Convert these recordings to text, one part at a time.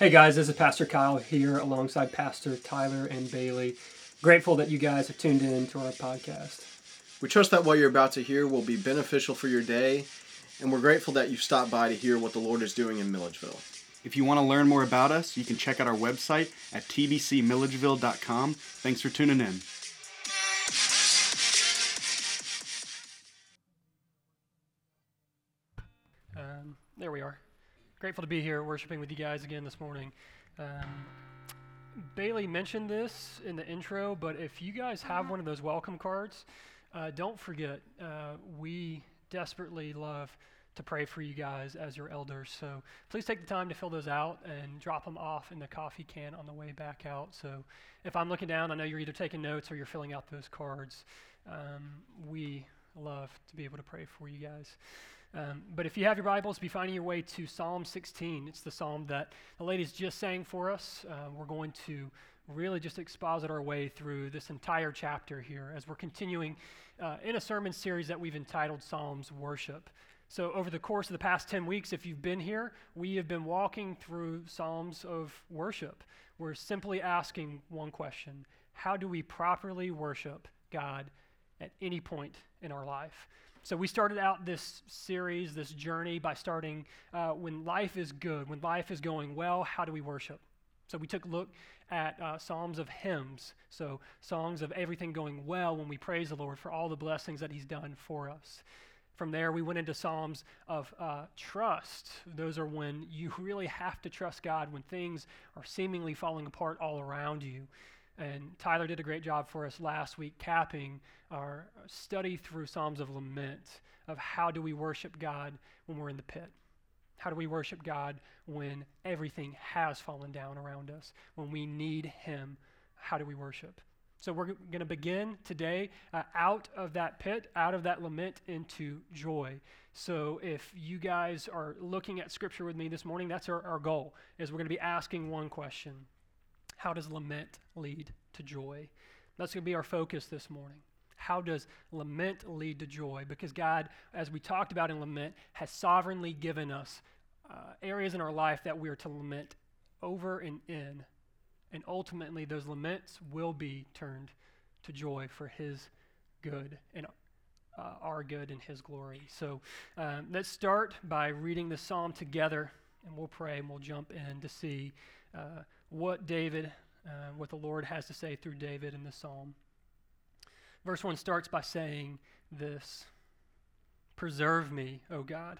Hey guys, this is Pastor Kyle here alongside Pastor Tyler and Bailey. Grateful that you guys have tuned in to our podcast. We trust that what you're about to hear will be beneficial for your day, and we're grateful that you've stopped by to hear what the Lord is doing in Milledgeville. If you want to learn more about us, you can check out our website at tbcmilledgeville.com. Thanks for tuning in. Um, there we are. Grateful to be here worshiping with you guys again this morning. Um, Bailey mentioned this in the intro, but if you guys have one of those welcome cards, uh, don't forget, uh, we desperately love to pray for you guys as your elders. So please take the time to fill those out and drop them off in the coffee can on the way back out. So if I'm looking down, I know you're either taking notes or you're filling out those cards. Um, we love to be able to pray for you guys. Um, but if you have your Bibles, be finding your way to Psalm 16. It's the psalm that the ladies just sang for us. Uh, we're going to really just exposit our way through this entire chapter here as we're continuing uh, in a sermon series that we've entitled Psalms Worship. So, over the course of the past 10 weeks, if you've been here, we have been walking through Psalms of worship. We're simply asking one question How do we properly worship God at any point in our life? So, we started out this series, this journey, by starting uh, when life is good, when life is going well, how do we worship? So, we took a look at uh, Psalms of hymns, so songs of everything going well when we praise the Lord for all the blessings that He's done for us. From there, we went into Psalms of uh, trust. Those are when you really have to trust God when things are seemingly falling apart all around you. And Tyler did a great job for us last week, capping our study through Psalms of Lament of how do we worship God when we're in the pit? How do we worship God when everything has fallen down around us? When we need Him, how do we worship? So we're going to begin today uh, out of that pit, out of that lament into joy. So if you guys are looking at Scripture with me this morning, that's our, our goal, is we're going to be asking one question how does lament lead to joy? That's going to be our focus this morning. How does lament lead to joy? Because God, as we talked about in lament, has sovereignly given us uh, areas in our life that we are to lament over and in. And ultimately, those laments will be turned to joy for His good and uh, our good and His glory. So um, let's start by reading the psalm together, and we'll pray and we'll jump in to see. Uh, what David, uh, what the Lord has to say through David in the psalm. Verse 1 starts by saying this Preserve me, O God,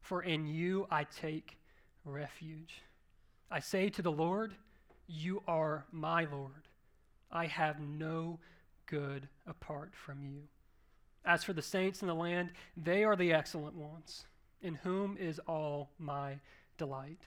for in you I take refuge. I say to the Lord, You are my Lord. I have no good apart from you. As for the saints in the land, they are the excellent ones, in whom is all my delight.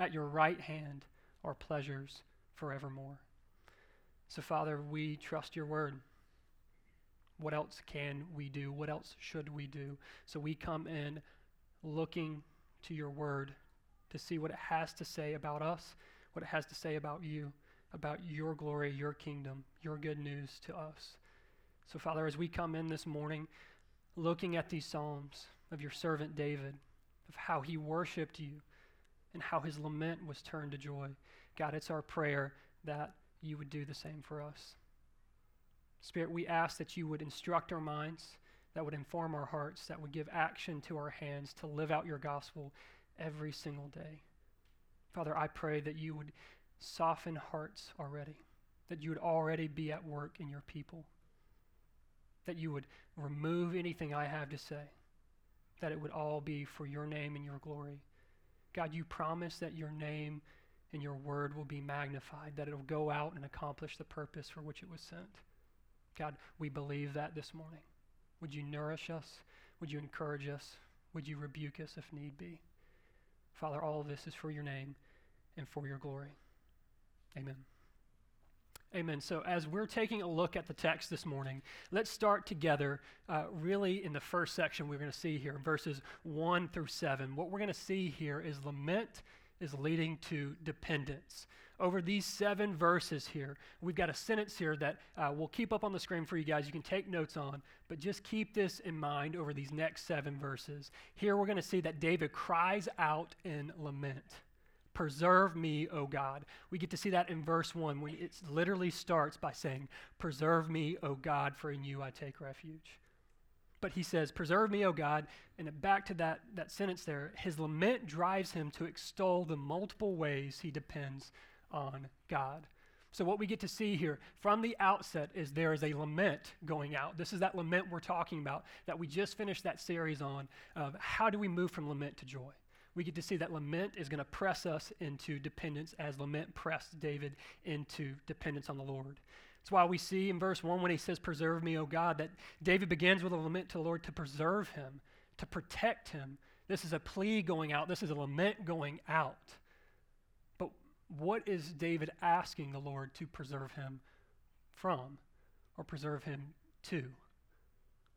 At your right hand are pleasures forevermore. So, Father, we trust your word. What else can we do? What else should we do? So, we come in looking to your word to see what it has to say about us, what it has to say about you, about your glory, your kingdom, your good news to us. So, Father, as we come in this morning, looking at these Psalms of your servant David, of how he worshiped you, and how his lament was turned to joy. God, it's our prayer that you would do the same for us. Spirit, we ask that you would instruct our minds, that would inform our hearts, that would give action to our hands to live out your gospel every single day. Father, I pray that you would soften hearts already, that you would already be at work in your people, that you would remove anything I have to say, that it would all be for your name and your glory. God, you promise that your name and your word will be magnified, that it will go out and accomplish the purpose for which it was sent. God, we believe that this morning. Would you nourish us? Would you encourage us? Would you rebuke us if need be? Father, all of this is for your name and for your glory. Amen. Amen. So, as we're taking a look at the text this morning, let's start together uh, really in the first section we're going to see here, verses 1 through 7. What we're going to see here is lament is leading to dependence. Over these seven verses here, we've got a sentence here that uh, we'll keep up on the screen for you guys. You can take notes on, but just keep this in mind over these next seven verses. Here we're going to see that David cries out in lament. Preserve me, O God. We get to see that in verse 1 when it literally starts by saying, Preserve me, O God, for in you I take refuge. But he says, Preserve me, O God. And back to that, that sentence there, his lament drives him to extol the multiple ways he depends on God. So, what we get to see here from the outset is there is a lament going out. This is that lament we're talking about that we just finished that series on of how do we move from lament to joy. We get to see that lament is going to press us into dependence as lament pressed David into dependence on the Lord. That's why we see in verse 1 when he says, Preserve me, O God, that David begins with a lament to the Lord to preserve him, to protect him. This is a plea going out, this is a lament going out. But what is David asking the Lord to preserve him from or preserve him to?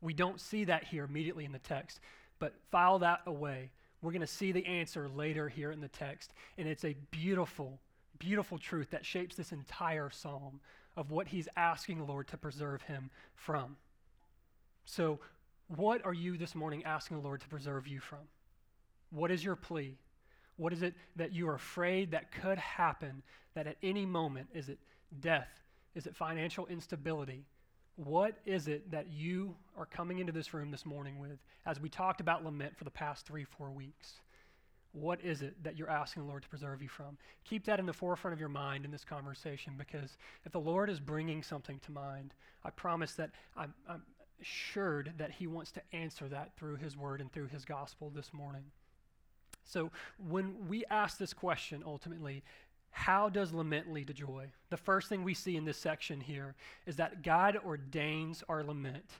We don't see that here immediately in the text, but file that away. We're going to see the answer later here in the text, and it's a beautiful, beautiful truth that shapes this entire psalm of what he's asking the Lord to preserve him from. So, what are you this morning asking the Lord to preserve you from? What is your plea? What is it that you are afraid that could happen that at any moment? Is it death? Is it financial instability? What is it that you are coming into this room this morning with as we talked about lament for the past three, four weeks? What is it that you're asking the Lord to preserve you from? Keep that in the forefront of your mind in this conversation because if the Lord is bringing something to mind, I promise that I'm, I'm assured that He wants to answer that through His Word and through His gospel this morning. So when we ask this question ultimately, how does lament lead to joy? The first thing we see in this section here is that God ordains our lament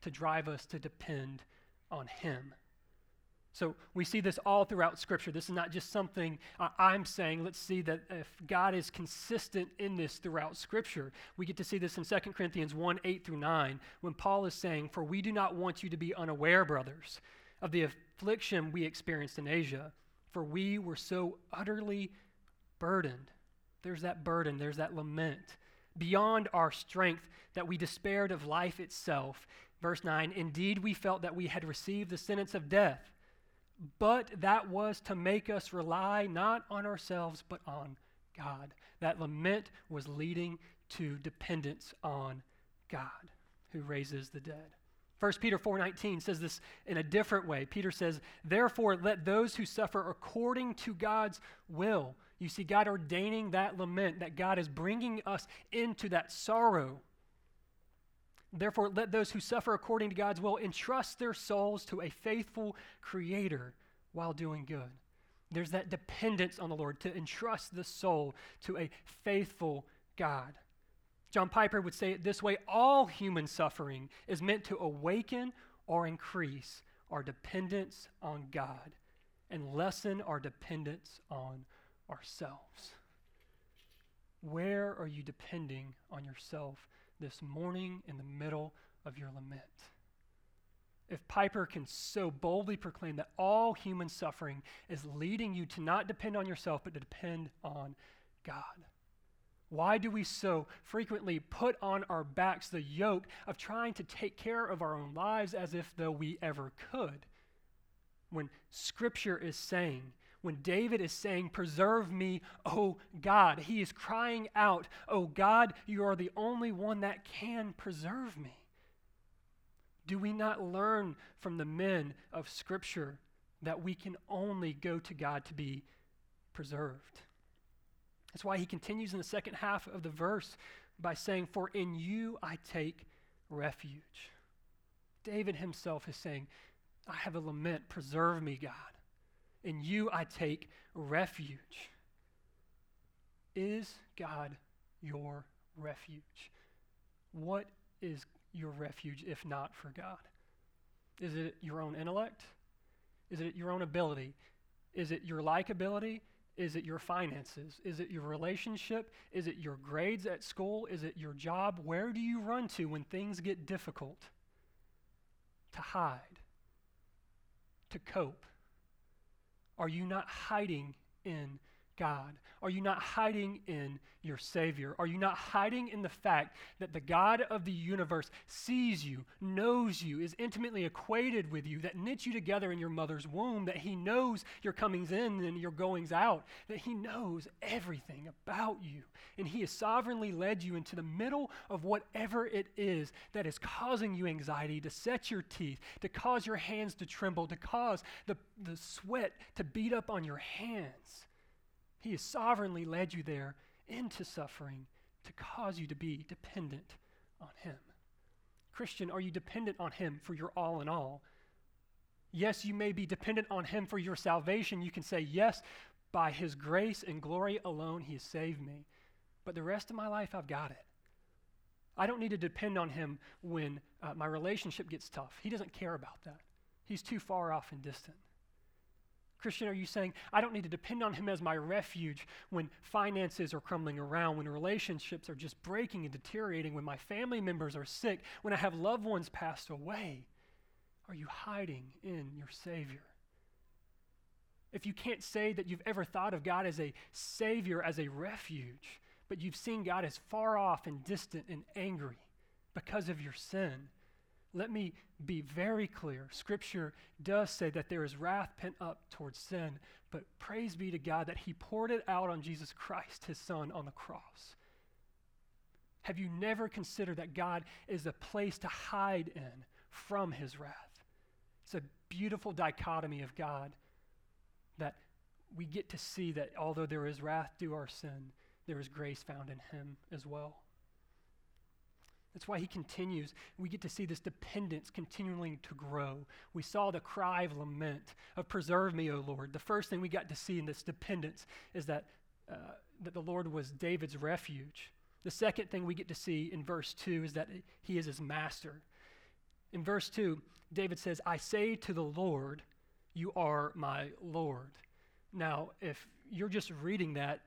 to drive us to depend on Him. So we see this all throughout Scripture. This is not just something I'm saying. Let's see that if God is consistent in this throughout Scripture, we get to see this in 2 Corinthians 1 8 through 9, when Paul is saying, For we do not want you to be unaware, brothers, of the affliction we experienced in Asia, for we were so utterly burdened. There's that burden, there's that lament. Beyond our strength, that we despaired of life itself. Verse 9, indeed, we felt that we had received the sentence of death but that was to make us rely not on ourselves, but on God. That lament was leading to dependence on God who raises the dead. 1 Peter 4:19 says this in a different way. Peter says, "Therefore let those who suffer according to God's will." You see God ordaining that lament that God is bringing us into that sorrow Therefore, let those who suffer according to God's will entrust their souls to a faithful Creator while doing good. There's that dependence on the Lord to entrust the soul to a faithful God. John Piper would say it this way all human suffering is meant to awaken or increase our dependence on God and lessen our dependence on ourselves. Where are you depending on yourself this morning in the middle of your lament. If Piper can so boldly proclaim that all human suffering is leading you to not depend on yourself, but to depend on God, why do we so frequently put on our backs the yoke of trying to take care of our own lives as if though we ever could? When Scripture is saying when David is saying, Preserve me, O God, he is crying out, O God, you are the only one that can preserve me. Do we not learn from the men of Scripture that we can only go to God to be preserved? That's why he continues in the second half of the verse by saying, For in you I take refuge. David himself is saying, I have a lament, preserve me, God. In you I take refuge. Is God your refuge? What is your refuge if not for God? Is it your own intellect? Is it your own ability? Is it your likability? Is it your finances? Is it your relationship? Is it your grades at school? Is it your job? Where do you run to when things get difficult? To hide, to cope. Are you not hiding in God? Are you not hiding in your Savior? Are you not hiding in the fact that the God of the universe sees you, knows you, is intimately acquainted with you, that knits you together in your mother's womb, that He knows your comings in and your goings out, that He knows everything about you, and He has sovereignly led you into the middle of whatever it is that is causing you anxiety, to set your teeth, to cause your hands to tremble, to cause the, the sweat to beat up on your hands? He has sovereignly led you there into suffering to cause you to be dependent on Him. Christian, are you dependent on Him for your all in all? Yes, you may be dependent on Him for your salvation. You can say, Yes, by His grace and glory alone, He has saved me. But the rest of my life, I've got it. I don't need to depend on Him when uh, my relationship gets tough. He doesn't care about that, He's too far off and distant. Christian, are you saying, I don't need to depend on him as my refuge when finances are crumbling around, when relationships are just breaking and deteriorating, when my family members are sick, when I have loved ones passed away? Are you hiding in your Savior? If you can't say that you've ever thought of God as a Savior, as a refuge, but you've seen God as far off and distant and angry because of your sin, let me be very clear. Scripture does say that there is wrath pent up towards sin, but praise be to God that He poured it out on Jesus Christ, His Son, on the cross. Have you never considered that God is a place to hide in from His wrath? It's a beautiful dichotomy of God that we get to see that although there is wrath due our sin, there is grace found in Him as well. That's why he continues. We get to see this dependence continuing to grow. We saw the cry of lament of preserve me, O Lord. The first thing we got to see in this dependence is that, uh, that the Lord was David's refuge. The second thing we get to see in verse 2 is that he is his master. In verse 2, David says, I say to the Lord, You are my Lord. Now, if you're just reading that,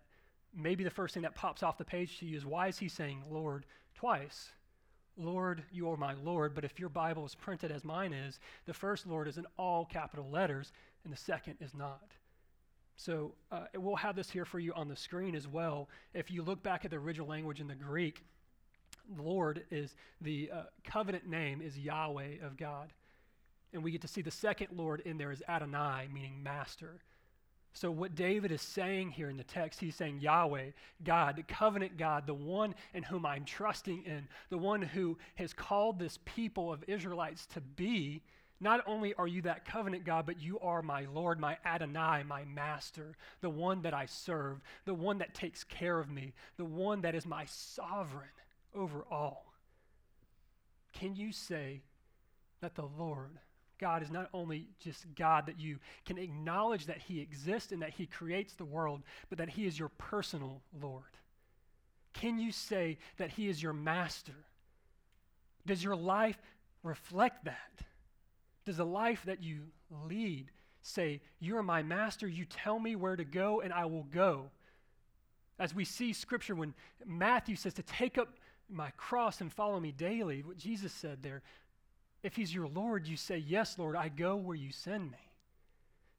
maybe the first thing that pops off the page to you is why is he saying Lord twice? Lord, you are my Lord. But if your Bible is printed as mine is, the first Lord is in all capital letters, and the second is not. So uh, we'll have this here for you on the screen as well. If you look back at the original language in the Greek, Lord is the uh, covenant name is Yahweh of God. And we get to see the second Lord in there is Adonai, meaning master. So, what David is saying here in the text, he's saying Yahweh, God, the covenant God, the one in whom I'm trusting in, the one who has called this people of Israelites to be. Not only are you that covenant God, but you are my Lord, my Adonai, my master, the one that I serve, the one that takes care of me, the one that is my sovereign over all. Can you say that the Lord, God is not only just God that you can acknowledge that He exists and that He creates the world, but that He is your personal Lord. Can you say that He is your master? Does your life reflect that? Does the life that you lead say, You are my master, you tell me where to go, and I will go? As we see scripture, when Matthew says to take up my cross and follow me daily, what Jesus said there, if he's your Lord, you say, Yes, Lord, I go where you send me.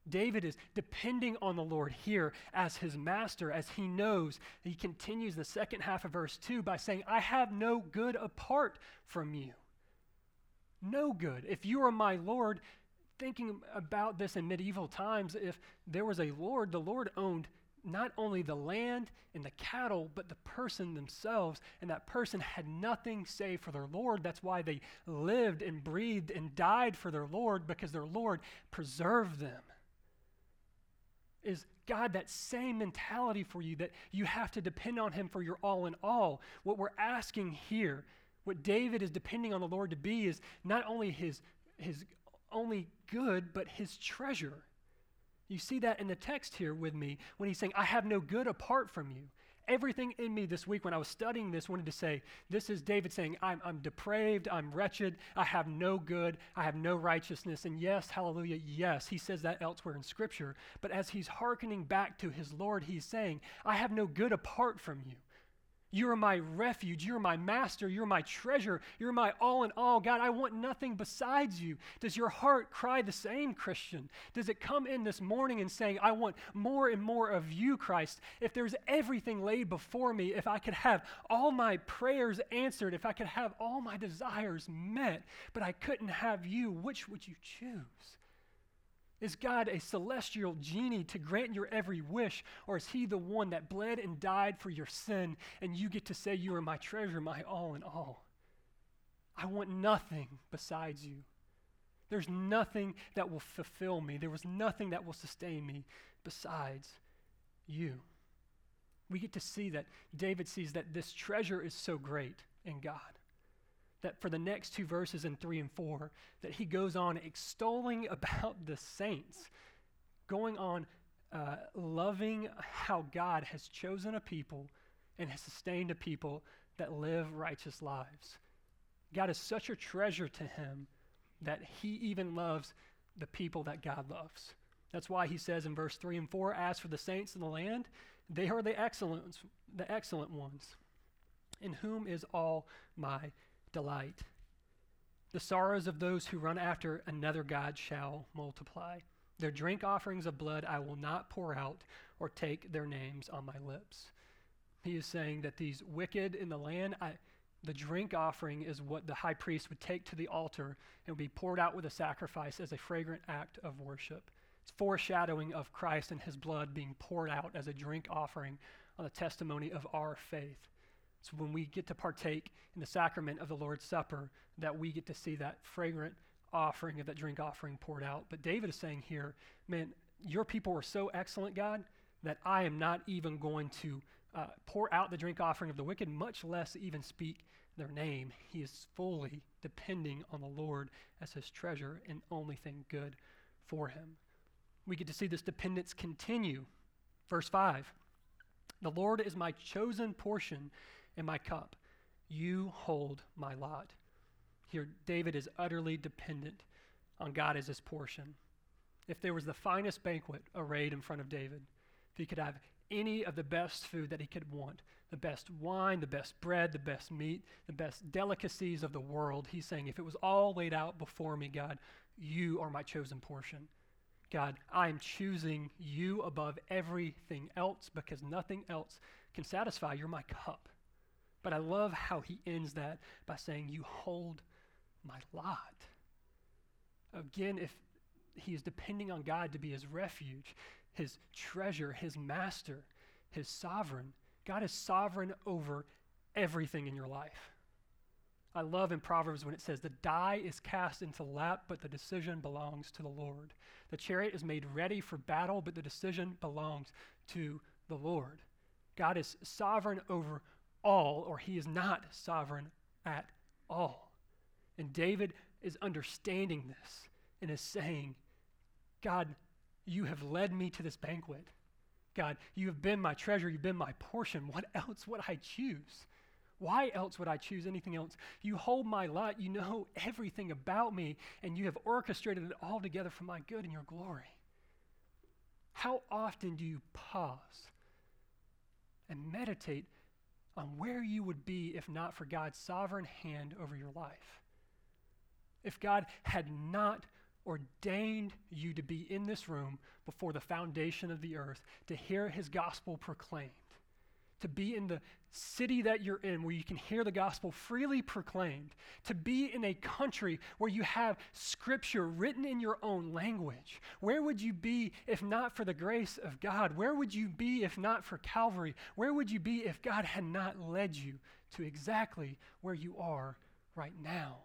David is depending on the Lord here as his master, as he knows. He continues the second half of verse 2 by saying, I have no good apart from you. No good. If you are my Lord, thinking about this in medieval times, if there was a Lord, the Lord owned not only the land and the cattle, but the person themselves. And that person had nothing save for their Lord. That's why they lived and breathed and died for their Lord, because their Lord preserved them. Is God that same mentality for you that you have to depend on Him for your all in all. What we're asking here, what David is depending on the Lord to be, is not only His, his only good, but His treasure. You see that in the text here with me when he's saying, I have no good apart from you. Everything in me this week when I was studying this wanted to say, This is David saying, I'm, I'm depraved, I'm wretched, I have no good, I have no righteousness. And yes, hallelujah, yes, he says that elsewhere in Scripture. But as he's hearkening back to his Lord, he's saying, I have no good apart from you. You are my refuge. You're my master. You're my treasure. You're my all in all. God, I want nothing besides you. Does your heart cry the same, Christian? Does it come in this morning and saying, I want more and more of you, Christ? If there's everything laid before me, if I could have all my prayers answered, if I could have all my desires met, but I couldn't have you, which would you choose? Is God a celestial genie to grant your every wish, or is He the one that bled and died for your sin, and you get to say, You are my treasure, my all in all? I want nothing besides you. There's nothing that will fulfill me. There was nothing that will sustain me besides you. We get to see that David sees that this treasure is so great in God that for the next two verses in 3 and 4 that he goes on extolling about the saints going on uh, loving how god has chosen a people and has sustained a people that live righteous lives. God is such a treasure to him that he even loves the people that god loves. That's why he says in verse 3 and 4 as for the saints in the land they are the the excellent ones in whom is all my delight. The sorrows of those who run after another God shall multiply. Their drink offerings of blood I will not pour out or take their names on my lips. He is saying that these wicked in the land, I, the drink offering is what the high priest would take to the altar and would be poured out with a sacrifice as a fragrant act of worship. It's foreshadowing of Christ and his blood being poured out as a drink offering on the testimony of our faith. So when we get to partake in the sacrament of the Lord's Supper, that we get to see that fragrant offering of that drink offering poured out. But David is saying here, man, your people are so excellent, God, that I am not even going to uh, pour out the drink offering of the wicked, much less even speak their name. He is fully depending on the Lord as his treasure and only thing good for him. We get to see this dependence continue. Verse 5 The Lord is my chosen portion and my cup. You hold my lot. Here, David is utterly dependent on God as his portion. If there was the finest banquet arrayed in front of David, if he could have any of the best food that he could want the best wine, the best bread, the best meat, the best delicacies of the world he's saying, if it was all laid out before me, God, you are my chosen portion. God, I am choosing you above everything else because nothing else can satisfy. You're my cup. But I love how he ends that by saying, You hold my lot. Again, if he is depending on God to be his refuge, his treasure, his master, his sovereign, God is sovereign over everything in your life. I love in Proverbs when it says, The die is cast into lap, but the decision belongs to the Lord. The chariot is made ready for battle, but the decision belongs to the Lord. God is sovereign over all, or he is not sovereign at all. And David is understanding this and is saying, God, you have led me to this banquet. God, you have been my treasure. You've been my portion. What else would I choose? Why else would I choose anything else? You hold my lot. You know everything about me, and you have orchestrated it all together for my good and your glory. How often do you pause and meditate on where you would be if not for God's sovereign hand over your life. If God had not ordained you to be in this room before the foundation of the earth to hear his gospel proclaimed, to be in the city that you're in where you can hear the gospel freely proclaimed, to be in a country where you have scripture written in your own language. Where would you be if not for the grace of God? Where would you be if not for Calvary? Where would you be if God had not led you to exactly where you are right now?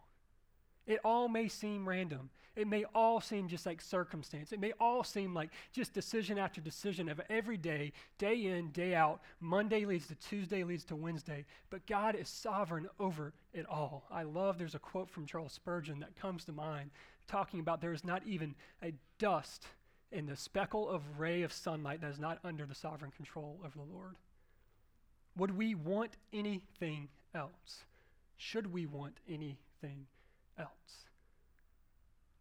It all may seem random. It may all seem just like circumstance. It may all seem like just decision after decision of every day, day in, day out. Monday leads to Tuesday, leads to Wednesday. But God is sovereign over it all. I love there's a quote from Charles Spurgeon that comes to mind talking about there is not even a dust in the speckle of ray of sunlight that is not under the sovereign control of the Lord. Would we want anything else? Should we want anything else?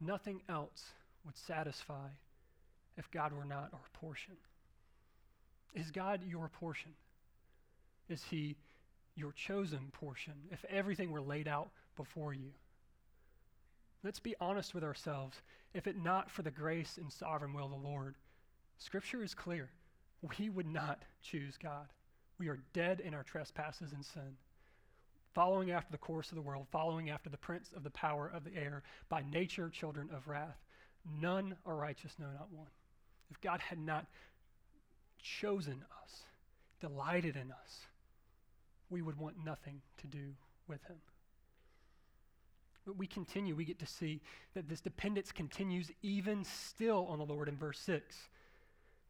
Nothing else would satisfy if God were not our portion. Is God your portion? Is He your chosen portion if everything were laid out before you? Let's be honest with ourselves. If it not for the grace and sovereign will of the Lord, Scripture is clear. We would not choose God. We are dead in our trespasses and sin, following after the course of the world, following after the prince of the power of the air, by nature children of wrath. None are righteous, no, not one. If God had not chosen us, delighted in us, we would want nothing to do with him. But we continue, we get to see that this dependence continues even still on the Lord in verse 6.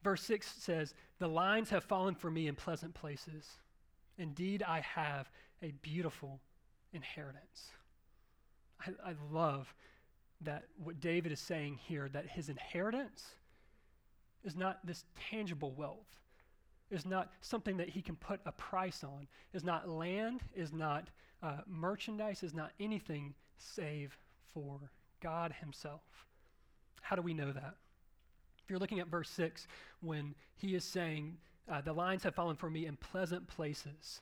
Verse 6 says, The lines have fallen for me in pleasant places. Indeed, I have a beautiful inheritance. I, I love that what David is saying here, that his inheritance is not this tangible wealth, is not something that he can put a price on, is not land, is not uh, merchandise, is not anything save for God Himself. How do we know that? If you're looking at verse 6, when he is saying, uh, The lines have fallen for me in pleasant places.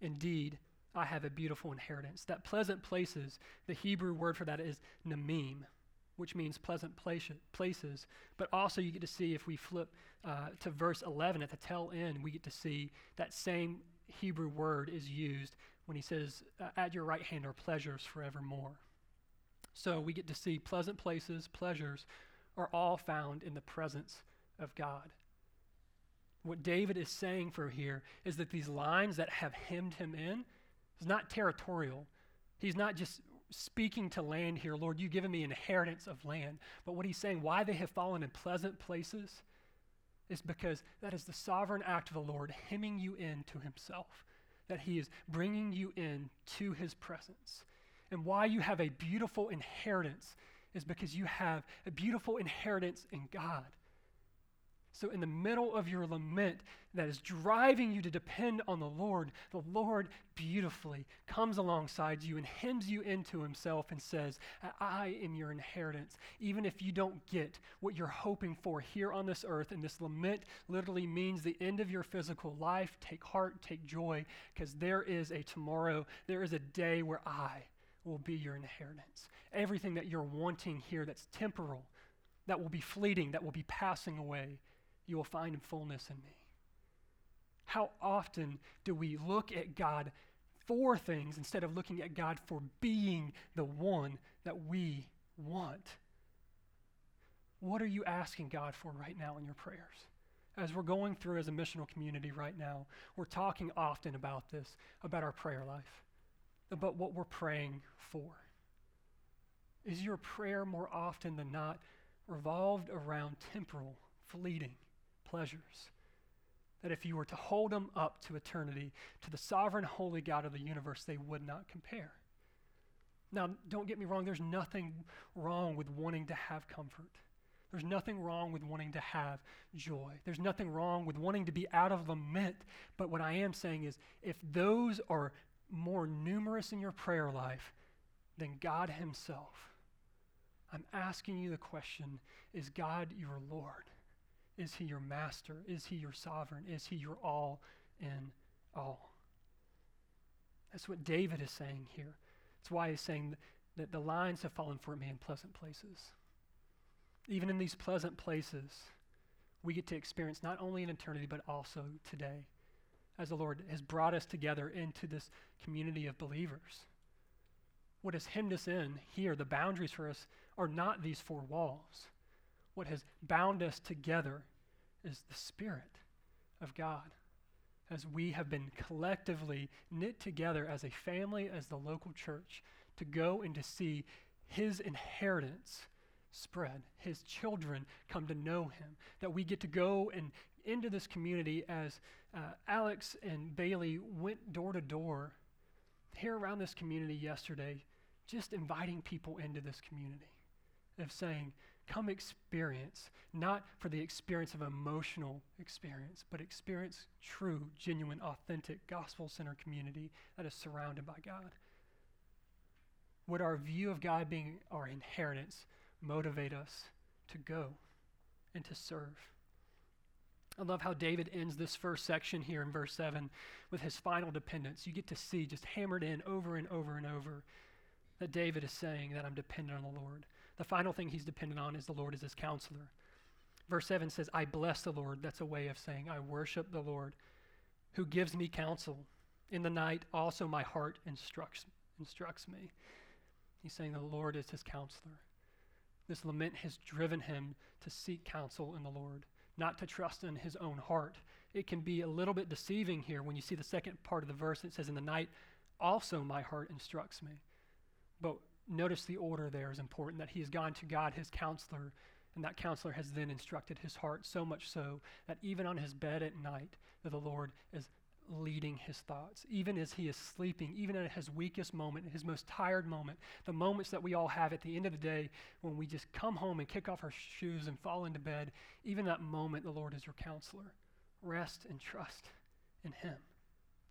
Indeed, I have a beautiful inheritance. That pleasant places, the Hebrew word for that is namim, which means pleasant places. But also, you get to see if we flip uh, to verse 11 at the tail end, we get to see that same Hebrew word is used when he says, At your right hand are pleasures forevermore. So we get to see pleasant places, pleasures, are all found in the presence of God. What David is saying for here is that these lines that have hemmed him in is not territorial. He's not just speaking to land here, Lord, you've given me inheritance of land. But what he's saying, why they have fallen in pleasant places, is because that is the sovereign act of the Lord hemming you in to himself that He is bringing you in to His presence. And why you have a beautiful inheritance is because you have a beautiful inheritance in God. So, in the middle of your lament that is driving you to depend on the Lord, the Lord beautifully comes alongside you and hems you into himself and says, I am your inheritance. Even if you don't get what you're hoping for here on this earth, and this lament literally means the end of your physical life, take heart, take joy, because there is a tomorrow, there is a day where I will be your inheritance. Everything that you're wanting here that's temporal, that will be fleeting, that will be passing away you will find fullness in me. How often do we look at God for things instead of looking at God for being the one that we want? What are you asking God for right now in your prayers? As we're going through as a missional community right now, we're talking often about this, about our prayer life, about what we're praying for. Is your prayer more often than not revolved around temporal, fleeting pleasures. That if you were to hold them up to eternity, to the sovereign, holy God of the universe, they would not compare. Now, don't get me wrong, there's nothing wrong with wanting to have comfort. There's nothing wrong with wanting to have joy. There's nothing wrong with wanting to be out of lament. But what I am saying is if those are more numerous in your prayer life than God Himself, I'm asking you the question is God your Lord? Is he your master? Is he your sovereign? Is he your all in all? That's what David is saying here. That's why he's saying that the lines have fallen for me in pleasant places. Even in these pleasant places, we get to experience not only in eternity, but also today, as the Lord has brought us together into this community of believers. What has hemmed us in here, the boundaries for us, are not these four walls what has bound us together is the Spirit of God. As we have been collectively knit together as a family, as the local church, to go and to see his inheritance spread. His children come to know him. That we get to go and into this community as uh, Alex and Bailey went door to door here around this community yesterday, just inviting people into this community, of saying, come experience, not for the experience of emotional experience, but experience true, genuine, authentic, gospel centered community that is surrounded by God. Would our view of God being our inheritance motivate us to go and to serve? I love how David ends this first section here in verse 7 with his final dependence. You get to see just hammered in over and over and over that David is saying that I'm dependent on the Lord. The final thing he's dependent on is the Lord as his counselor. Verse 7 says, I bless the Lord. That's a way of saying, I worship the Lord who gives me counsel. In the night, also my heart instructs, instructs me. He's saying the Lord is his counselor. This lament has driven him to seek counsel in the Lord not to trust in his own heart. It can be a little bit deceiving here when you see the second part of the verse. It says, In the night, also my heart instructs me. But notice the order there is important that he has gone to God, his counselor, and that counselor has then instructed his heart so much so that even on his bed at night, that the Lord is leading his thoughts, even as he is sleeping, even at his weakest moment, his most tired moment, the moments that we all have at the end of the day when we just come home and kick off our shoes and fall into bed, even that moment, the Lord is your counselor. Rest and trust in him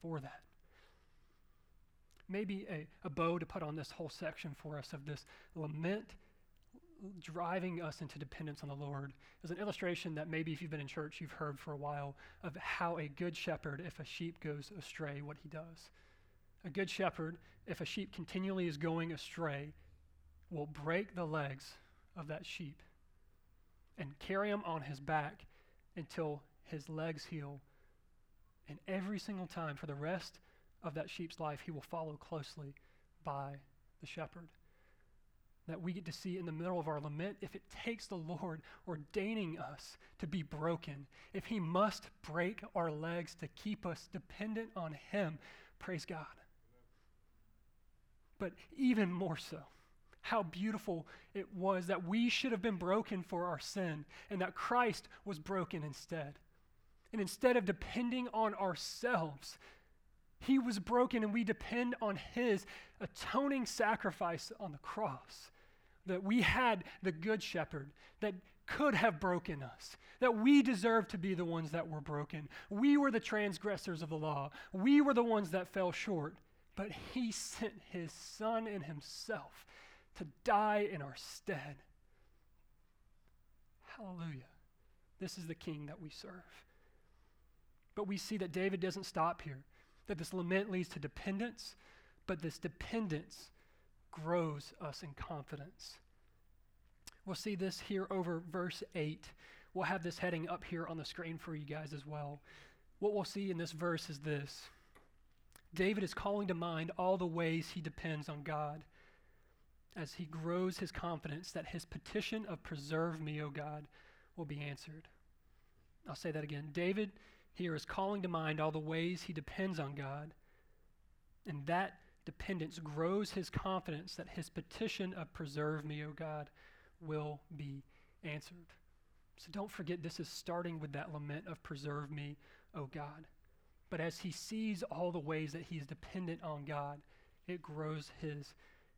for that. Maybe a, a bow to put on this whole section for us of this lament driving us into dependence on the Lord is an illustration that maybe if you've been in church, you've heard for a while of how a good shepherd, if a sheep goes astray, what he does. A good shepherd, if a sheep continually is going astray, will break the legs of that sheep and carry him on his back until his legs heal. And every single time for the rest of that sheep's life, he will follow closely by the shepherd that we get to see in the middle of our lament if it takes the Lord ordaining us to be broken, if He must break our legs to keep us dependent on Him, praise God. But even more so, how beautiful it was that we should have been broken for our sin and that Christ was broken instead. And instead of depending on ourselves, he was broken and we depend on his atoning sacrifice on the cross that we had the good shepherd that could have broken us, that we deserve to be the ones that were broken. We were the transgressors of the law, we were the ones that fell short, but he sent his son and himself to die in our stead. Hallelujah. This is the king that we serve. But we see that David doesn't stop here, that this lament leads to dependence, but this dependence grows us in confidence. We'll see this here over verse 8. We'll have this heading up here on the screen for you guys as well. What we'll see in this verse is this David is calling to mind all the ways he depends on God as he grows his confidence that his petition of preserve me, O God, will be answered. I'll say that again. David here is calling to mind all the ways he depends on God, and that dependence grows his confidence that his petition of preserve me, O God, will be answered. So don't forget, this is starting with that lament of preserve me, O God. But as he sees all the ways that he's dependent on God, it grows his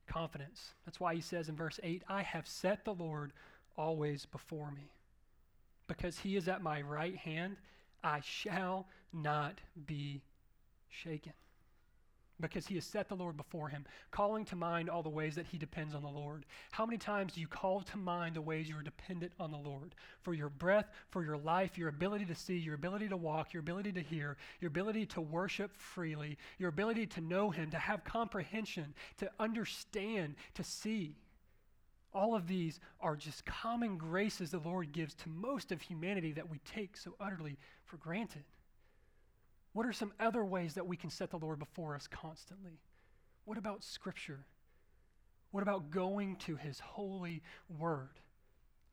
confidence. That's why he says in verse 8, I have set the Lord always before me. Because he is at my right hand, I shall not be shaken because he has set the Lord before him, calling to mind all the ways that he depends on the Lord. How many times do you call to mind the ways you are dependent on the Lord? For your breath, for your life, your ability to see, your ability to walk, your ability to hear, your ability to worship freely, your ability to know him, to have comprehension, to understand, to see. All of these are just common graces the Lord gives to most of humanity that we take so utterly for granted. What are some other ways that we can set the Lord before us constantly? What about Scripture? What about going to His holy word?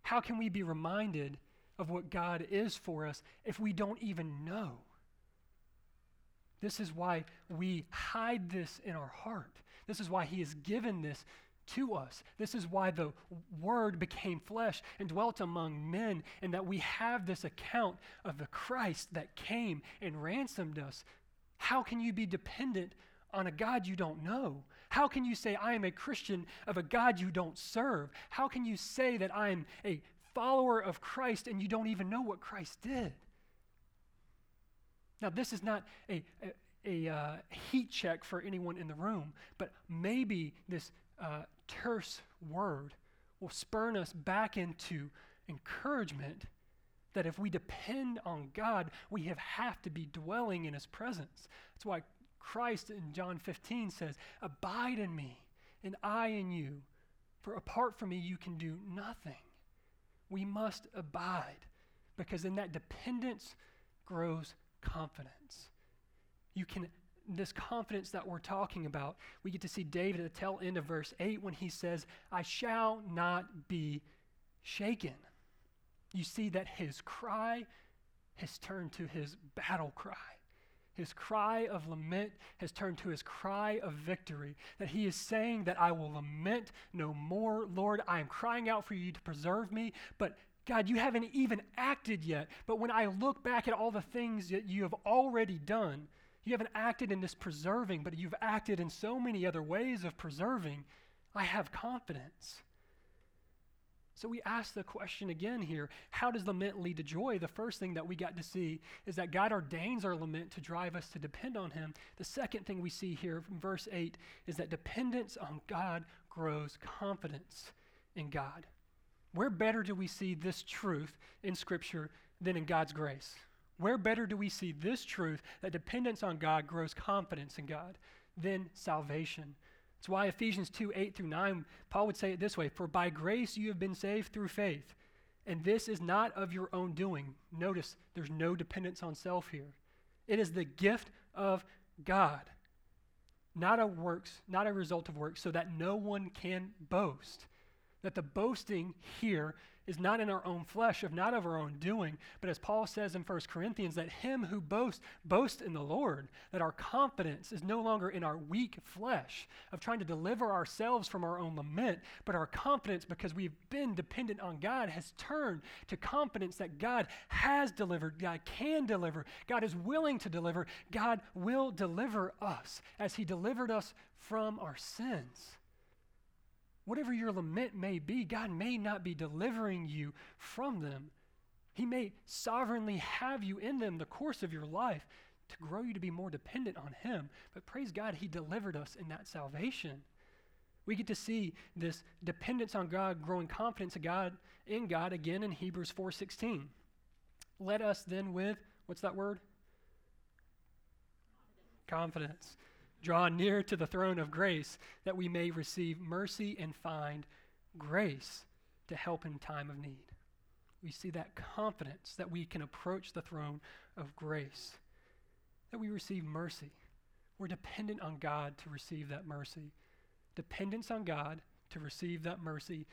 How can we be reminded of what God is for us if we don't even know? This is why we hide this in our heart. This is why He has given this to us. This is why the Word became flesh and dwelt among men, and that we have this account of the Christ that came and ransomed us. How can you be dependent on a God you don't know? How can you say, I am a Christian of a God you don't serve? How can you say that I'm a follower of Christ and you don't even know what Christ did? Now, this is not a, a, a uh, heat check for anyone in the room, but maybe this uh, terse word will spurn us back into encouragement that if we depend on God, we have, have to be dwelling in His presence. That's why Christ in John 15 says, Abide in me, and I in you. For apart from me, you can do nothing. We must abide because in that dependence grows confidence. You can, this confidence that we're talking about, we get to see David at the tail end of verse 8 when he says, I shall not be shaken. You see that his cry has turned to his battle cry. His cry of lament has turned to his cry of victory. That he is saying that I will lament no more. Lord, I am crying out for you to preserve me, but God, you haven't even acted yet. But when I look back at all the things that you have already done, you haven't acted in this preserving, but you've acted in so many other ways of preserving. I have confidence. So we ask the question again here how does lament lead to joy? The first thing that we got to see is that God ordains our lament to drive us to depend on Him. The second thing we see here from verse 8 is that dependence on God grows confidence in God. Where better do we see this truth in Scripture than in God's grace? Where better do we see this truth that dependence on God grows confidence in God than salvation? It's why Ephesians 2 8 through 9, Paul would say it this way For by grace you have been saved through faith, and this is not of your own doing. Notice there's no dependence on self here. It is the gift of God, not a works, not a result of works, so that no one can boast that the boasting here is not in our own flesh, of not of our own doing, but as Paul says in 1 Corinthians, that him who boasts, boasts in the Lord, that our confidence is no longer in our weak flesh of trying to deliver ourselves from our own lament, but our confidence, because we've been dependent on God, has turned to confidence that God has delivered, God can deliver, God is willing to deliver, God will deliver us as he delivered us from our sins. Whatever your lament may be, God may not be delivering you from them. He may sovereignly have you in them the course of your life to grow you to be more dependent on Him. But praise God, He delivered us in that salvation. We get to see this dependence on God, growing confidence in God, in God again in Hebrews 4:16. Let us then with what's that word? Confidence. Draw near to the throne of grace that we may receive mercy and find grace to help in time of need. We see that confidence that we can approach the throne of grace, that we receive mercy. We're dependent on God to receive that mercy. Dependence on God to receive that mercy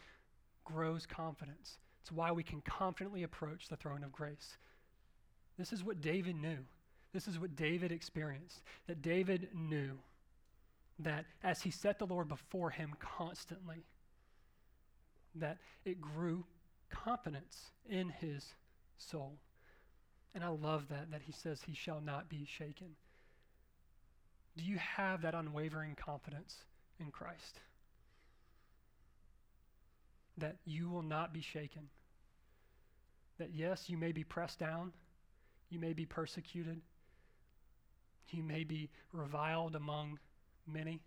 grows confidence. It's why we can confidently approach the throne of grace. This is what David knew. This is what David experienced. That David knew that as he set the Lord before him constantly, that it grew confidence in his soul. And I love that, that he says he shall not be shaken. Do you have that unwavering confidence in Christ? That you will not be shaken. That yes, you may be pressed down, you may be persecuted, you may be reviled among many,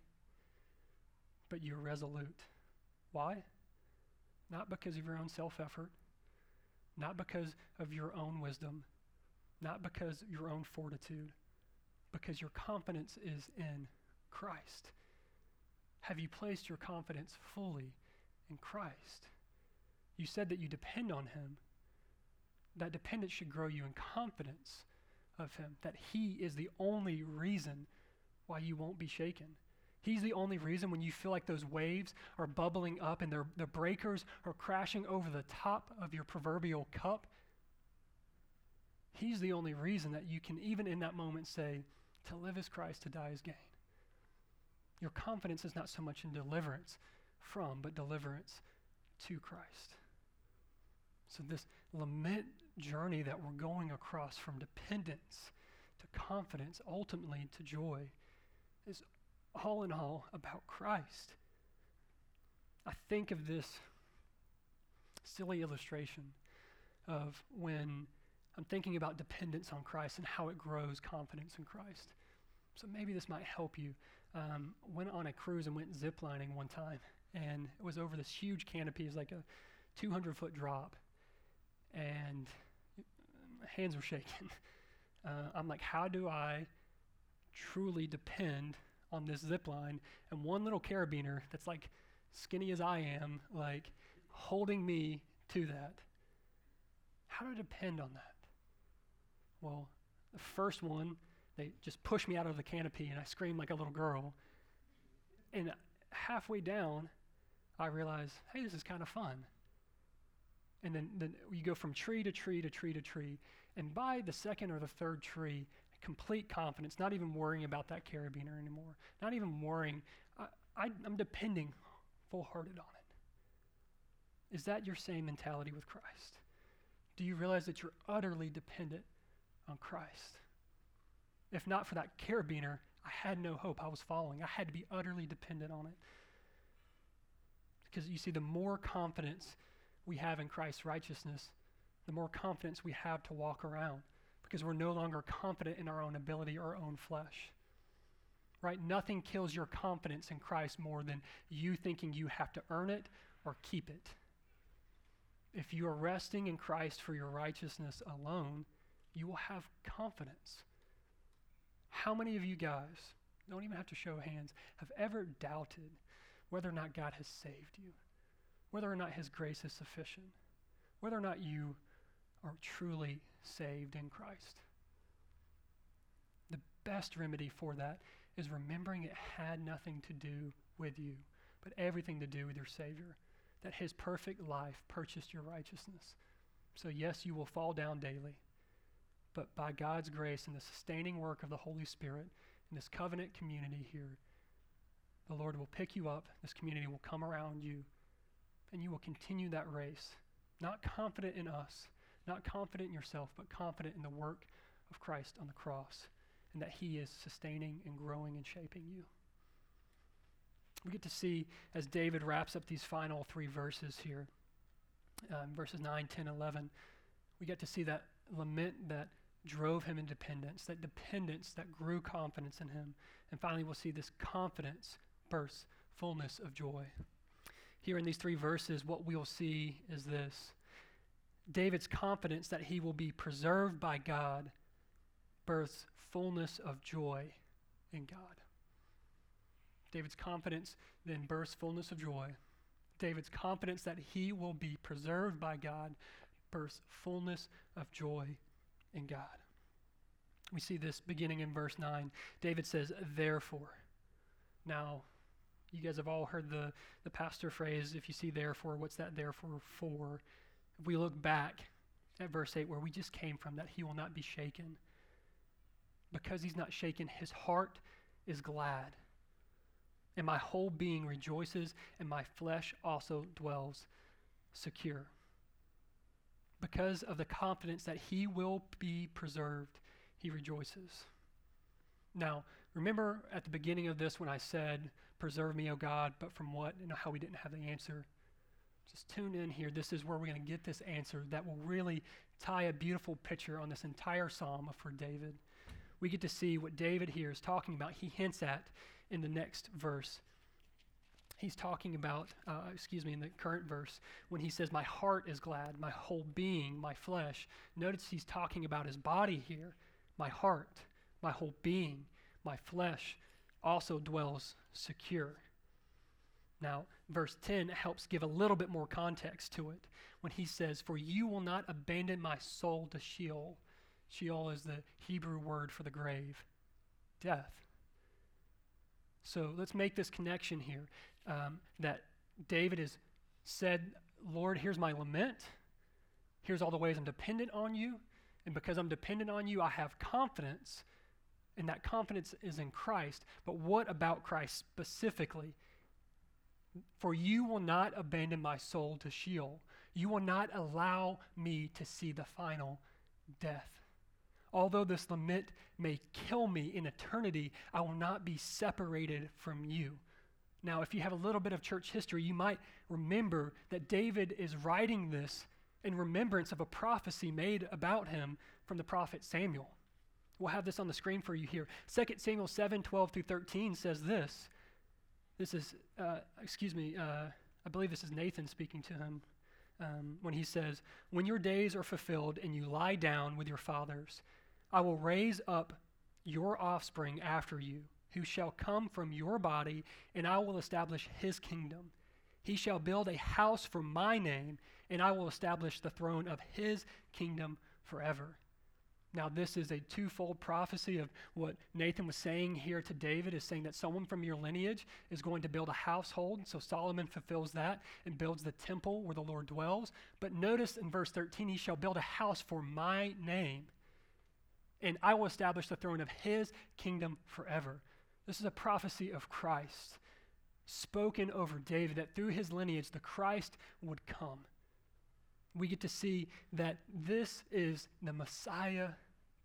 but you're resolute. Why? Not because of your own self effort, not because of your own wisdom, not because of your own fortitude, because your confidence is in Christ. Have you placed your confidence fully in Christ? You said that you depend on Him. That dependence should grow you in confidence of Him, that He is the only reason why you won't be shaken. He's the only reason when you feel like those waves are bubbling up and the breakers are crashing over the top of your proverbial cup. He's the only reason that you can, even in that moment, say, To live is Christ, to die is gain. Your confidence is not so much in deliverance, from, but deliverance to Christ. So, this lament journey that we're going across from dependence to confidence, ultimately to joy, is all in all about Christ. I think of this silly illustration of when I'm thinking about dependence on Christ and how it grows confidence in Christ. So maybe this might help you. Um, went on a cruise and went ziplining one time, and it was over this huge canopy. It was like a 200 foot drop, and hands were shaking. Uh, I'm like, how do I truly depend on this zip line and one little carabiner that's like skinny as I am, like holding me to that? How do I depend on that? Well, the first one, they just pushed me out of the canopy and I screamed like a little girl. And halfway down, I realized, hey, this is kind of fun. And then, then you go from tree to tree to tree to tree. And by the second or the third tree, complete confidence, not even worrying about that carabiner anymore, not even worrying. I, I, I'm depending full hearted on it. Is that your same mentality with Christ? Do you realize that you're utterly dependent on Christ? If not for that carabiner, I had no hope. I was following. I had to be utterly dependent on it. Because you see, the more confidence we have in Christ's righteousness, the more confidence we have to walk around because we're no longer confident in our own ability or our own flesh. Right? Nothing kills your confidence in Christ more than you thinking you have to earn it or keep it. If you are resting in Christ for your righteousness alone, you will have confidence. How many of you guys, don't even have to show hands, have ever doubted whether or not God has saved you? Whether or not His grace is sufficient, whether or not you are truly saved in Christ. The best remedy for that is remembering it had nothing to do with you, but everything to do with your Savior, that His perfect life purchased your righteousness. So, yes, you will fall down daily, but by God's grace and the sustaining work of the Holy Spirit in this covenant community here, the Lord will pick you up, this community will come around you and you will continue that race, not confident in us, not confident in yourself, but confident in the work of Christ on the cross and that He is sustaining and growing and shaping you. We get to see as David wraps up these final three verses here, um, verses 9, 10, 11, we get to see that lament that drove him in dependence, that dependence that grew confidence in him. And finally, we'll see this confidence burst fullness of joy here in these three verses, what we'll see is this David's confidence that he will be preserved by God births fullness of joy in God. David's confidence then bursts fullness of joy. David's confidence that he will be preserved by God births fullness of joy in God. We see this beginning in verse 9. David says, Therefore. Now, you guys have all heard the, the pastor phrase, if you see therefore, what's that therefore for? If we look back at verse 8, where we just came from, that he will not be shaken. Because he's not shaken, his heart is glad. And my whole being rejoices, and my flesh also dwells secure. Because of the confidence that he will be preserved, he rejoices. Now, remember at the beginning of this when I said, Preserve me, O God, but from what? And how we didn't have the answer. Just tune in here. This is where we're going to get this answer that will really tie a beautiful picture on this entire psalm for David. We get to see what David here is talking about. He hints at in the next verse. He's talking about, uh, excuse me, in the current verse, when he says, My heart is glad, my whole being, my flesh. Notice he's talking about his body here, my heart, my whole being, my flesh also dwells secure. Now, verse 10 helps give a little bit more context to it when he says, For you will not abandon my soul to Sheol. Sheol is the Hebrew word for the grave, death. So let's make this connection here um, that David has said, Lord, here's my lament. Here's all the ways I'm dependent on you. And because I'm dependent on you, I have confidence and that confidence is in Christ. But what about Christ specifically? For you will not abandon my soul to Sheol. You will not allow me to see the final death. Although this lament may kill me in eternity, I will not be separated from you. Now, if you have a little bit of church history, you might remember that David is writing this in remembrance of a prophecy made about him from the prophet Samuel. We'll have this on the screen for you here. 2 Samuel 7 12 through 13 says this. This is, uh, excuse me, uh, I believe this is Nathan speaking to him um, when he says, When your days are fulfilled and you lie down with your fathers, I will raise up your offspring after you, who shall come from your body, and I will establish his kingdom. He shall build a house for my name, and I will establish the throne of his kingdom forever. Now, this is a twofold prophecy of what Nathan was saying here to David is saying that someone from your lineage is going to build a household. So Solomon fulfills that and builds the temple where the Lord dwells. But notice in verse 13, he shall build a house for my name, and I will establish the throne of his kingdom forever. This is a prophecy of Christ spoken over David that through his lineage the Christ would come we get to see that this is the Messiah,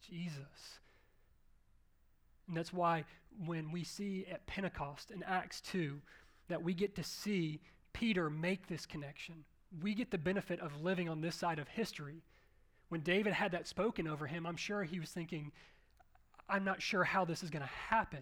Jesus. And that's why when we see at Pentecost in Acts 2 that we get to see Peter make this connection, we get the benefit of living on this side of history. When David had that spoken over him, I'm sure he was thinking, I'm not sure how this is going to happen.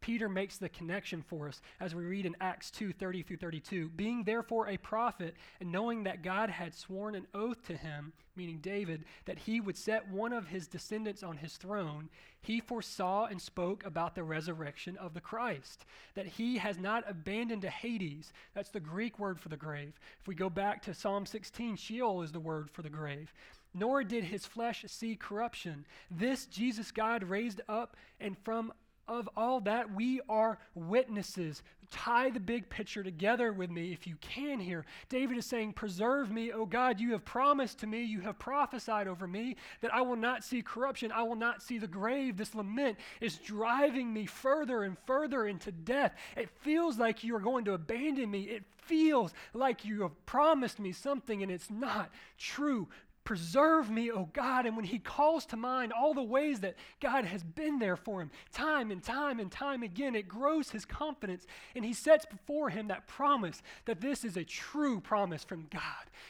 Peter makes the connection for us as we read in Acts 2 30 through 32. Being therefore a prophet, and knowing that God had sworn an oath to him, meaning David, that he would set one of his descendants on his throne, he foresaw and spoke about the resurrection of the Christ, that he has not abandoned to Hades. That's the Greek word for the grave. If we go back to Psalm 16, Sheol is the word for the grave nor did his flesh see corruption. This Jesus God raised up, and from of all that, we are witnesses. Tie the big picture together with me if you can here. David is saying, Preserve me, O God. You have promised to me, you have prophesied over me that I will not see corruption, I will not see the grave. This lament is driving me further and further into death. It feels like you are going to abandon me. It feels like you have promised me something and it's not true. Preserve me, O God. And when he calls to mind all the ways that God has been there for him, time and time and time again, it grows his confidence. And he sets before him that promise that this is a true promise from God,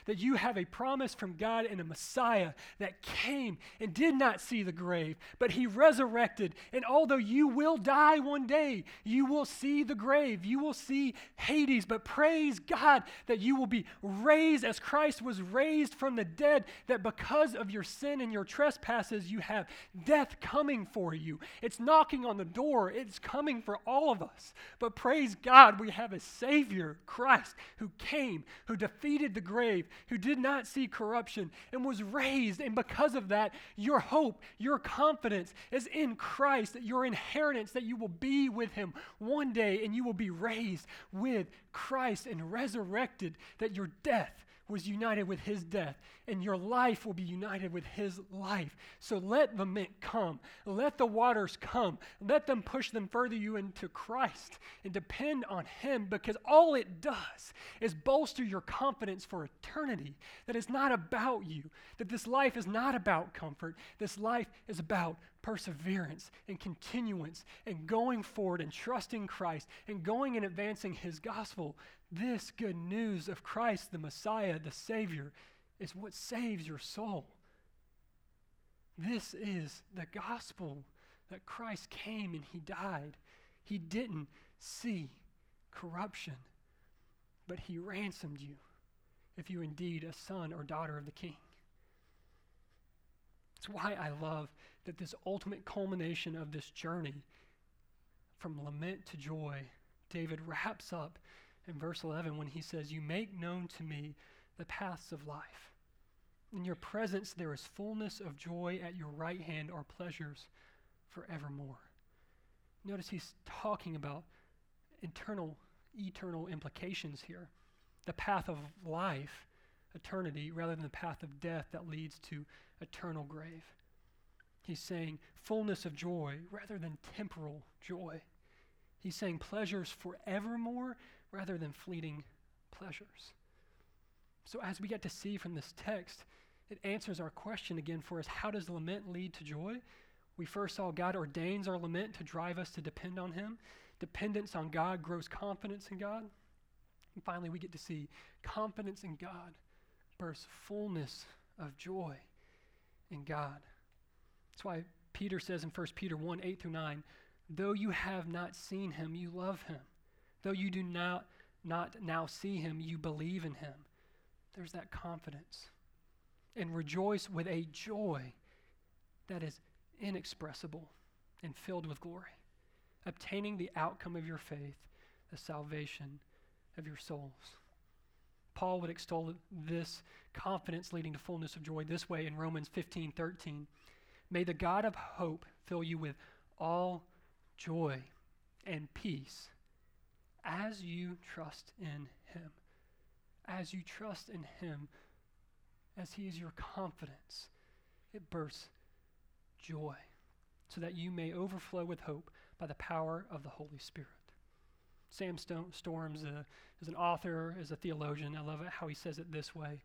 that you have a promise from God and a Messiah that came and did not see the grave, but he resurrected. And although you will die one day, you will see the grave, you will see Hades. But praise God that you will be raised as Christ was raised from the dead that because of your sin and your trespasses, you have death coming for you. It's knocking on the door, it's coming for all of us. But praise God, we have a Savior, Christ, who came, who defeated the grave, who did not see corruption, and was raised. And because of that, your hope, your confidence is in Christ, that your inheritance, that you will be with Him one day and you will be raised with Christ and resurrected, that your death was united with his death, and your life will be united with his life. So let the mint come. Let the waters come. Let them push them further you into Christ and depend on him because all it does is bolster your confidence for eternity. That it's not about you, that this life is not about comfort. This life is about perseverance and continuance and going forward and trusting Christ and going and advancing his gospel this good news of Christ, the Messiah, the Savior, is what saves your soul. This is the gospel that Christ came and he died. He didn't see corruption, but he ransomed you if you indeed a son or daughter of the king. That's why I love that this ultimate culmination of this journey from lament to joy, David wraps up in verse 11 when he says, You make known to me the paths of life. In your presence there is fullness of joy. At your right hand are pleasures forevermore. Notice he's talking about internal, eternal implications here. The path of life, eternity, rather than the path of death that leads to eternal grave. He's saying fullness of joy rather than temporal joy. He's saying pleasures forevermore rather than fleeting pleasures. So, as we get to see from this text, it answers our question again for us how does lament lead to joy? We first saw God ordains our lament to drive us to depend on Him. Dependence on God grows confidence in God. And finally, we get to see confidence in God births fullness of joy in God. That's why Peter says in 1 Peter 1 8 through 9, though you have not seen him, you love him. Though you do not, not now see him, you believe in him. There's that confidence. And rejoice with a joy that is inexpressible and filled with glory, obtaining the outcome of your faith, the salvation of your souls. Paul would extol this confidence leading to fullness of joy this way in Romans 15 13. May the God of hope fill you with all joy and peace as you trust in him. As you trust in him, as he is your confidence, it bursts joy so that you may overflow with hope by the power of the Holy Spirit. Sam Storms uh, is an author, is a theologian. I love how he says it this way.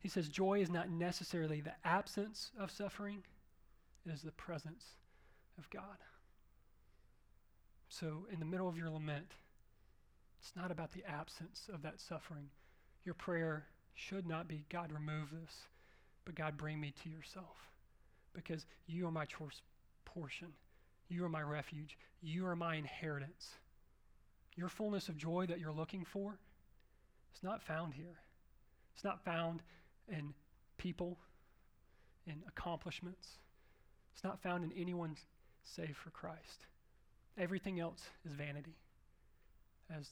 He says, Joy is not necessarily the absence of suffering, it is the presence of God. So, in the middle of your lament, it's not about the absence of that suffering. Your prayer should not be, God, remove this, but God, bring me to yourself. Because you are my choice portion. You are my refuge. You are my inheritance. Your fullness of joy that you're looking for is not found here. It's not found in people, in accomplishments. It's not found in anyone save for Christ. Everything else is vanity, as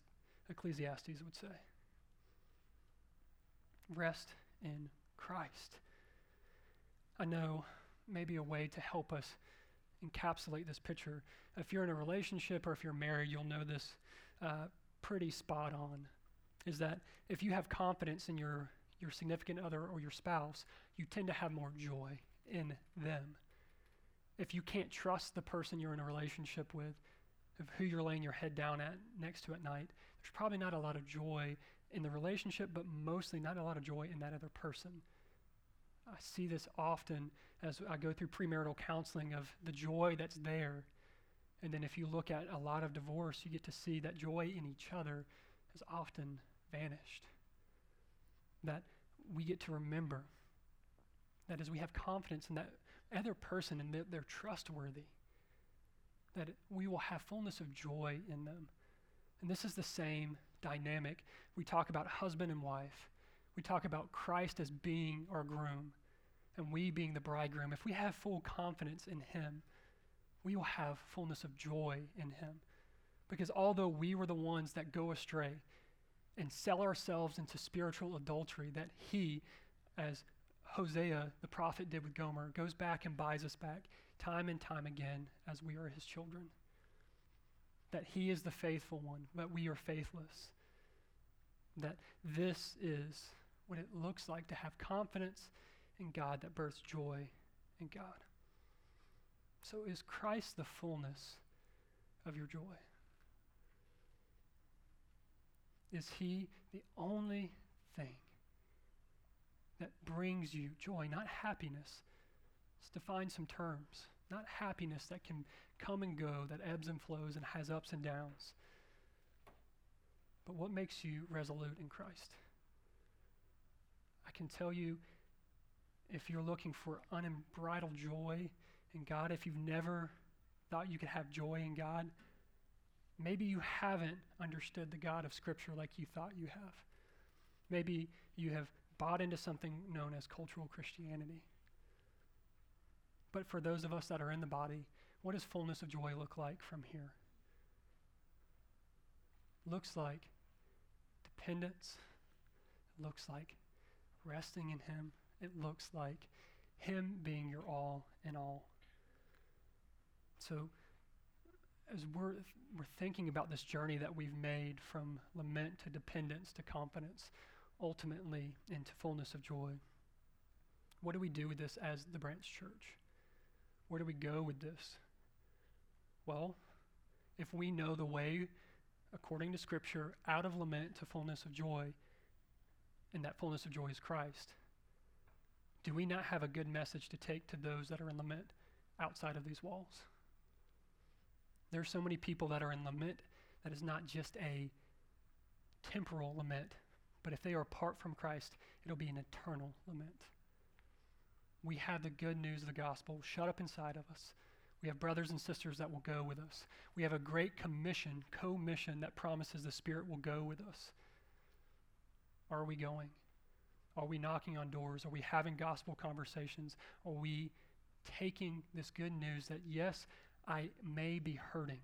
Ecclesiastes would say. Rest in Christ. I know maybe a way to help us encapsulate this picture. If you're in a relationship or if you're married, you'll know this uh, pretty spot on. Is that if you have confidence in your, your significant other or your spouse, you tend to have more joy in them. If you can't trust the person you're in a relationship with, of who you're laying your head down at next to at night, there's probably not a lot of joy in the relationship, but mostly not a lot of joy in that other person. I see this often as I go through premarital counseling of the joy that's there. And then if you look at a lot of divorce, you get to see that joy in each other has often vanished. That we get to remember that as we have confidence in that other person and that they're trustworthy, that we will have fullness of joy in them. And this is the same dynamic. We talk about husband and wife. We talk about Christ as being our groom and we being the bridegroom. If we have full confidence in Him, we will have fullness of joy in Him. Because although we were the ones that go astray and sell ourselves into spiritual adultery, that He, as Hosea the prophet did with Gomer, goes back and buys us back time and time again as we are His children. That He is the faithful one, that we are faithless. That this is what it looks like to have confidence in God that births joy in God. So, is Christ the fullness of your joy? Is He the only thing that brings you joy, not happiness? Let's define some terms. Not happiness that can come and go, that ebbs and flows and has ups and downs. But what makes you resolute in Christ? I can tell you if you're looking for unbridled joy in God, if you've never thought you could have joy in God, maybe you haven't understood the God of Scripture like you thought you have. Maybe you have bought into something known as cultural Christianity. But for those of us that are in the body, what does fullness of joy look like from here? Looks like dependence. It looks like resting in Him it looks like Him being your all in all. So, as we're, we're thinking about this journey that we've made from lament to dependence to confidence, ultimately into fullness of joy, what do we do with this as the branch church? Where do we go with this? Well, if we know the way, according to Scripture, out of lament to fullness of joy, and that fullness of joy is Christ, do we not have a good message to take to those that are in lament outside of these walls? There are so many people that are in lament that is not just a temporal lament, but if they are apart from Christ, it'll be an eternal lament. We have the good news of the gospel shut up inside of us. We have brothers and sisters that will go with us. We have a great commission, co mission, that promises the Spirit will go with us. Are we going? Are we knocking on doors? Are we having gospel conversations? Are we taking this good news that, yes, I may be hurting,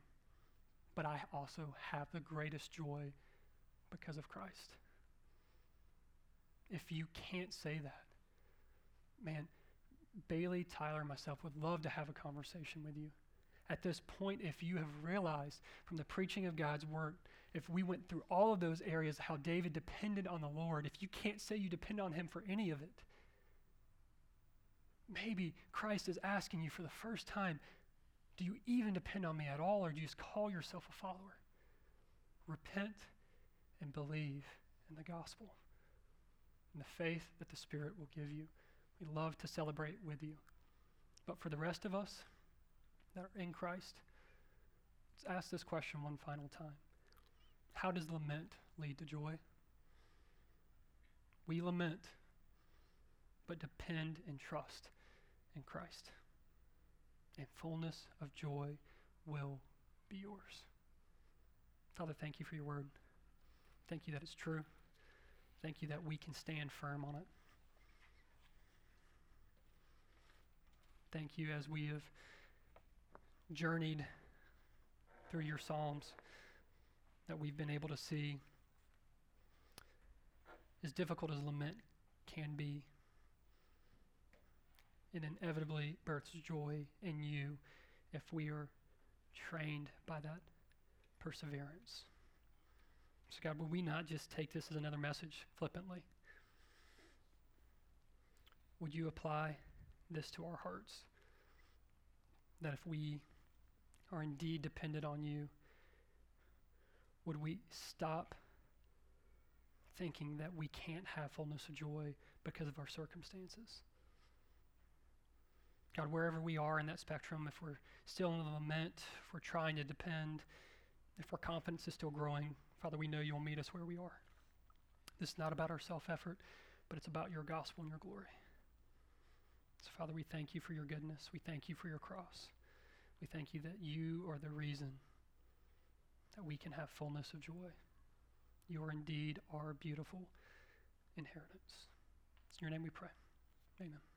but I also have the greatest joy because of Christ? If you can't say that, man, Bailey, Tyler, myself would love to have a conversation with you. At this point, if you have realized from the preaching of God's word, if we went through all of those areas, how David depended on the Lord, if you can't say you depend on him for any of it, maybe Christ is asking you for the first time, do you even depend on me at all, or do you just call yourself a follower? Repent and believe in the gospel and the faith that the Spirit will give you. We love to celebrate with you. But for the rest of us that are in Christ, let's ask this question one final time How does lament lead to joy? We lament, but depend and trust in Christ. And fullness of joy will be yours. Father, thank you for your word. Thank you that it's true. Thank you that we can stand firm on it. Thank you as we have journeyed through your Psalms that we've been able to see as difficult as lament can be, it inevitably births joy in you if we are trained by that perseverance. So, God, would we not just take this as another message flippantly? Would you apply this to our hearts? That if we are indeed dependent on you, would we stop thinking that we can't have fullness of joy because of our circumstances? God, wherever we are in that spectrum, if we're still in the lament, if we're trying to depend, if our confidence is still growing, Father, we know you'll meet us where we are. This is not about our self effort, but it's about your gospel and your glory. So, Father, we thank you for your goodness. We thank you for your cross. We thank you that you are the reason that we can have fullness of joy. You are indeed our beautiful inheritance. It's in your name we pray. Amen.